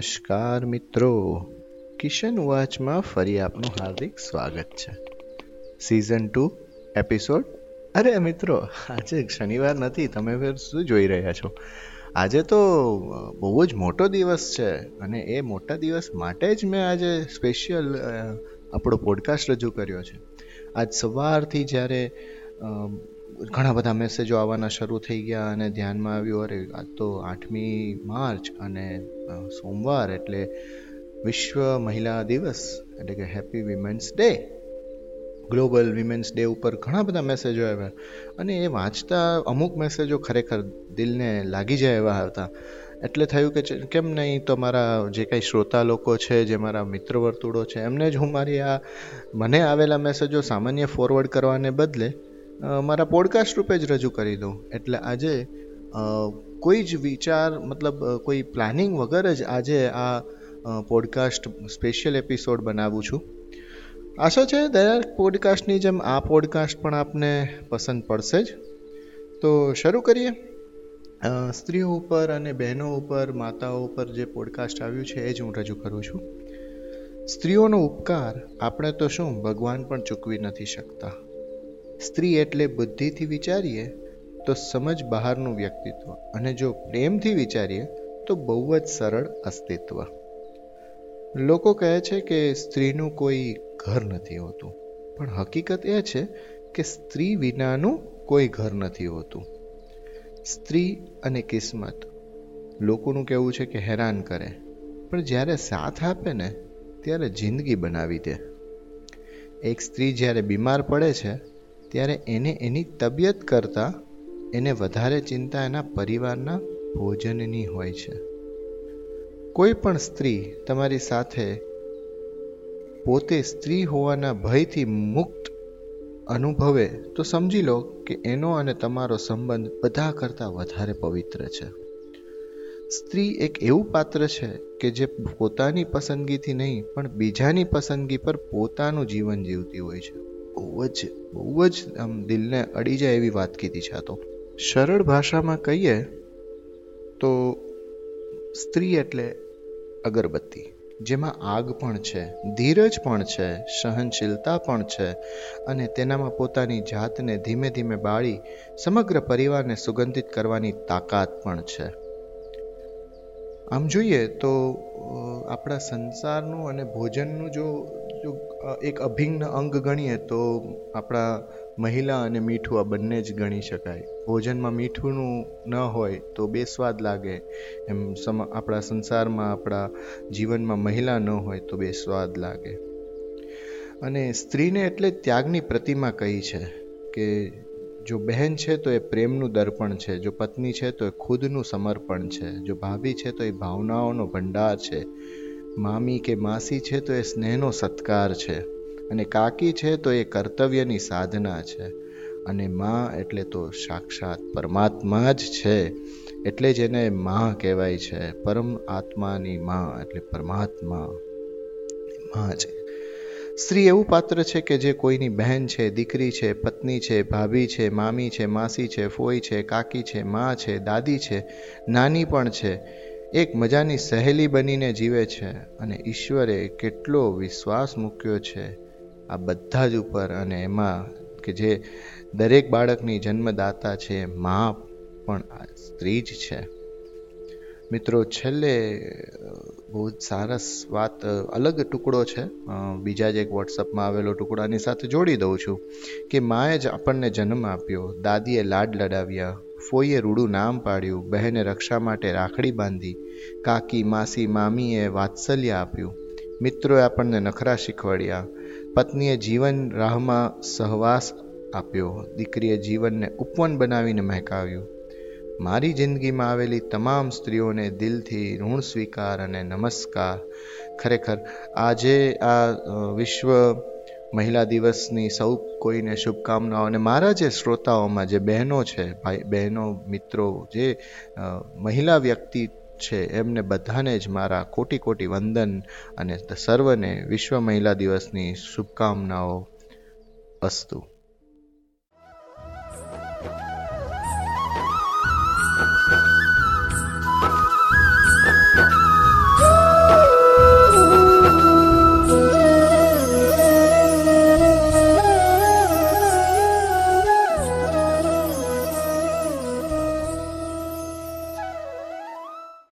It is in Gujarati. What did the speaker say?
નમસ્કાર મિત્રો. કિશન વાચમાં ફરી આપનું હાર્દિક સ્વાગત છે. સિઝન ટુ એપિસોડ અરે મિત્રો, આજે શનિવાર નથી, તમે ફેર શું જોઈ રહ્યા છો? આજે તો બહુ જ મોટો દિવસ છે અને એ મોટા દિવસ માટે જ મેં આજે સ્પેશિયલ આપણો પોડકાસ્ટ રજૂ કર્યો છે. આજ સવારથી જ્યારે ઘણા બધા મેસેજો આવવાના શરૂ થઈ ગયા અને ધ્યાનમાં આવ્યું, અરે, આ તો આઠમી માર્ચ અને સોમવાર એટલે વિશ્વ મહિલા દિવસ એટલે કે happy women's day global women's day ઉપર ઘણા બધા મેસેજો આવ્યા અને એ વાંચતા અમુક મેસેજો ખરેખર દિલને લાગી જાય એવા હતા. એટલે થયું કે કેમ નહીં, તો મારા જે કાંઈ શ્રોતા લોકો છે, જે મારા મિત્ર વર્તુળો છે, એમને જ હું મારી આ મને આવેલા મેસેજો સામાન્ય ફોરવર્ડ કરવાને બદલે મારા પોડકાસ્ટ રૂપે જ રજૂ કરી દઉં. એટલે આજે કોઈ જ વિચાર, મતલબ કોઈ પ્લાનિંગ વગર જ આજે આ પોડકાસ્ટ સ્પેશિયલ એપિસોડ બનાવું છું. આશા છે, દરેક પોડકાસ્ટની જેમ આ પોડકાસ્ટ પણ આપને પસંદ પડશે જ. તો શરૂ કરીએ. સ્ત્રીઓ ઉપર અને બહેનો ઉપર, માતાઓ ઉપર જે પોડકાસ્ટ આવ્યું છે, એ જ હું રજૂ કરું છું. સ્ત્રીઓનો ઉપકાર, આપણે તો શું, ભગવાન પણ ચૂકવી નથી શકતા. સ્ત્રી એટલે બુદ્ધિથી વિચારીએ તો સમજ બહારનું વ્યક્તિત્વ અને જો પ્રેમથી વિચારીએ તો બહુ જ સરળ અસ્તિત્વ. લોકો કહે છે કે સ્ત્રીનું કોઈ ઘર નથી હોતું, પણ હકીકત એ છે કે સ્ત્રી વિનાનું કોઈ ઘર નથી હોતું. સ્ત્રી અને કિસ્મત લોકોનું કહેવું છે કે હેરાન કરે, પણ જ્યારે સાથ આપે ને ત્યારે જિંદગી બનાવી દે. એક સ્ત્રી જ્યારે બીમાર પડે છે ત્યારે એને એની તબિયત કરતાં એને વધારે ચિંતા એના પરિવારના ભોજનની હોય છે. કોઈ પણ સ્ત્રી તમારી સાથે પોતે સ્ત્રી હોવાના ભયથી મુક્ત અનુભવે તો સમજી લો કે એનો અને તમારો સંબંધ બધા કરતાં વધારે પવિત્ર છે. સ્ત્રી એક એવું પાત્ર છે કે જે પોતાની પસંદગીથી નહીં, પણ બીજાની પસંદગી પર પોતાનું જીવન જીવતી હોય છે. બહુ જ બહુ જ આમ દિલને અડી જાય એવી વાત કીધી છે આ તો. સરળ ભાષામાં કહીએ તો સ્ત્રી એટલે અગરબત્તી, જેમાં આગ પણ છે, ધીરજ પણ છે, સહનશીલતા પણ છે અને તેનામાં પોતાની જાતને ધીમે ધીમે બાળી સમગ્ર પરિવારને સુગંધિત કરવાની તાકાત પણ છે. આમ જોઈએ તો આપણા સંસારનું અને ભોજનનું જો જો એક અભિન્ન અંગ ગણીએ તો આપણા મહિલા અને મીઠું આ બંને જ ગણી શકાય. ભોજનમાં મીઠુંનું ન હોય તો બેસ્વાદ લાગે. એમ સમ, આપણા સંસારમાં, આપણા જીવનમાં મહિલા ન હોય તો બેસ્વાદ લાગે. અને સ્ત્રીને એટલે ત્યાગની પ્રતિમા કહી છે કે જો બહેન છે તો એ પ્રેમનું દર્પણ છે, જો પત્ની છે તો એ ખુદનું સમર્પણ છે, જો ભાભી છે તો એ ભાવનાઓનો ભંડાર છે. મામી કે માસી છે તો એ સ્નેહનો સત્કાર છે અને કાકી છે તો એ કર્તવ્યની સાધના છે. અને માં એટલે તો સાક્ષાત પરમાત્મા જ છે એટલે જ એને માં કહેવાય છે. પરમ આત્માની માં એટલે પરમાત્મા. માં છે. સ્ત્રી એવું પાત્ર છે કે જે કોઈની બહેન છે, દીકરી છે, પત્ની છે, ભાભી છે, મામી છે, માસી છે, ફોઈ છે, કાકી છે, મા છે, દાદી છે, નાની પણ છે. એક મજાની સહેલી બનીને જીવે છે અને ઈશ્વરે કેટલો વિશ્વાસ મૂક્યો છે આ બધા જ ઉપર અને એમાં કે જે દરેક બાળકની જન્મદાતા છે, મા પણ સ્ત્રી જ છે. મિત્રો, છેલ્લે બહુ જ સરસ વાત અલગ ટુકડો છે. બીજા જ એક વોટ્સઅપમાં આવેલો ટુકડાની સાથે જોડી દઉં છું કે માએ જ આપણને જન્મ આપ્યો, દાદીએ લાડ લડાવ્યા ફોઈએ રૂડું નામ પાડ્યું, બહેને રક્ષા માટે રાખડી બાંધી, કાકી, માસી, મામીએ વાત્સલ્ય આપ્યું. મિત્રોએ આપણને નખરા શીખવાડ્યા. પત્નીએ જીવન રાહમાં સહવાસ આપ્યો. દીકરીએ જીવનને ઉપવન બનાવીને મહેકાવ્યું. મારી જિંદગીમાં આવેલી તમામ સ્ત્રીઓને દિલથી ઋણ સ્વીકાર અને નમસ્કાર. ખરેખર, આજે આ વિશ્વ મહિલા દિવસની સૌ કોઈને શુભકામનાઓ અને મારા જે શ્રોતાઓમાં જે બહેનો છે, ભાઈ, બહેનો, મિત્રો, જે મહિલા વ્યક્તિ છે, એમને બધાને જ મારા કોટી કોટી વંદન અને સર્વને વિશ્વ મહિલા દિવસની શુભકામનાઓ અસ્તુ.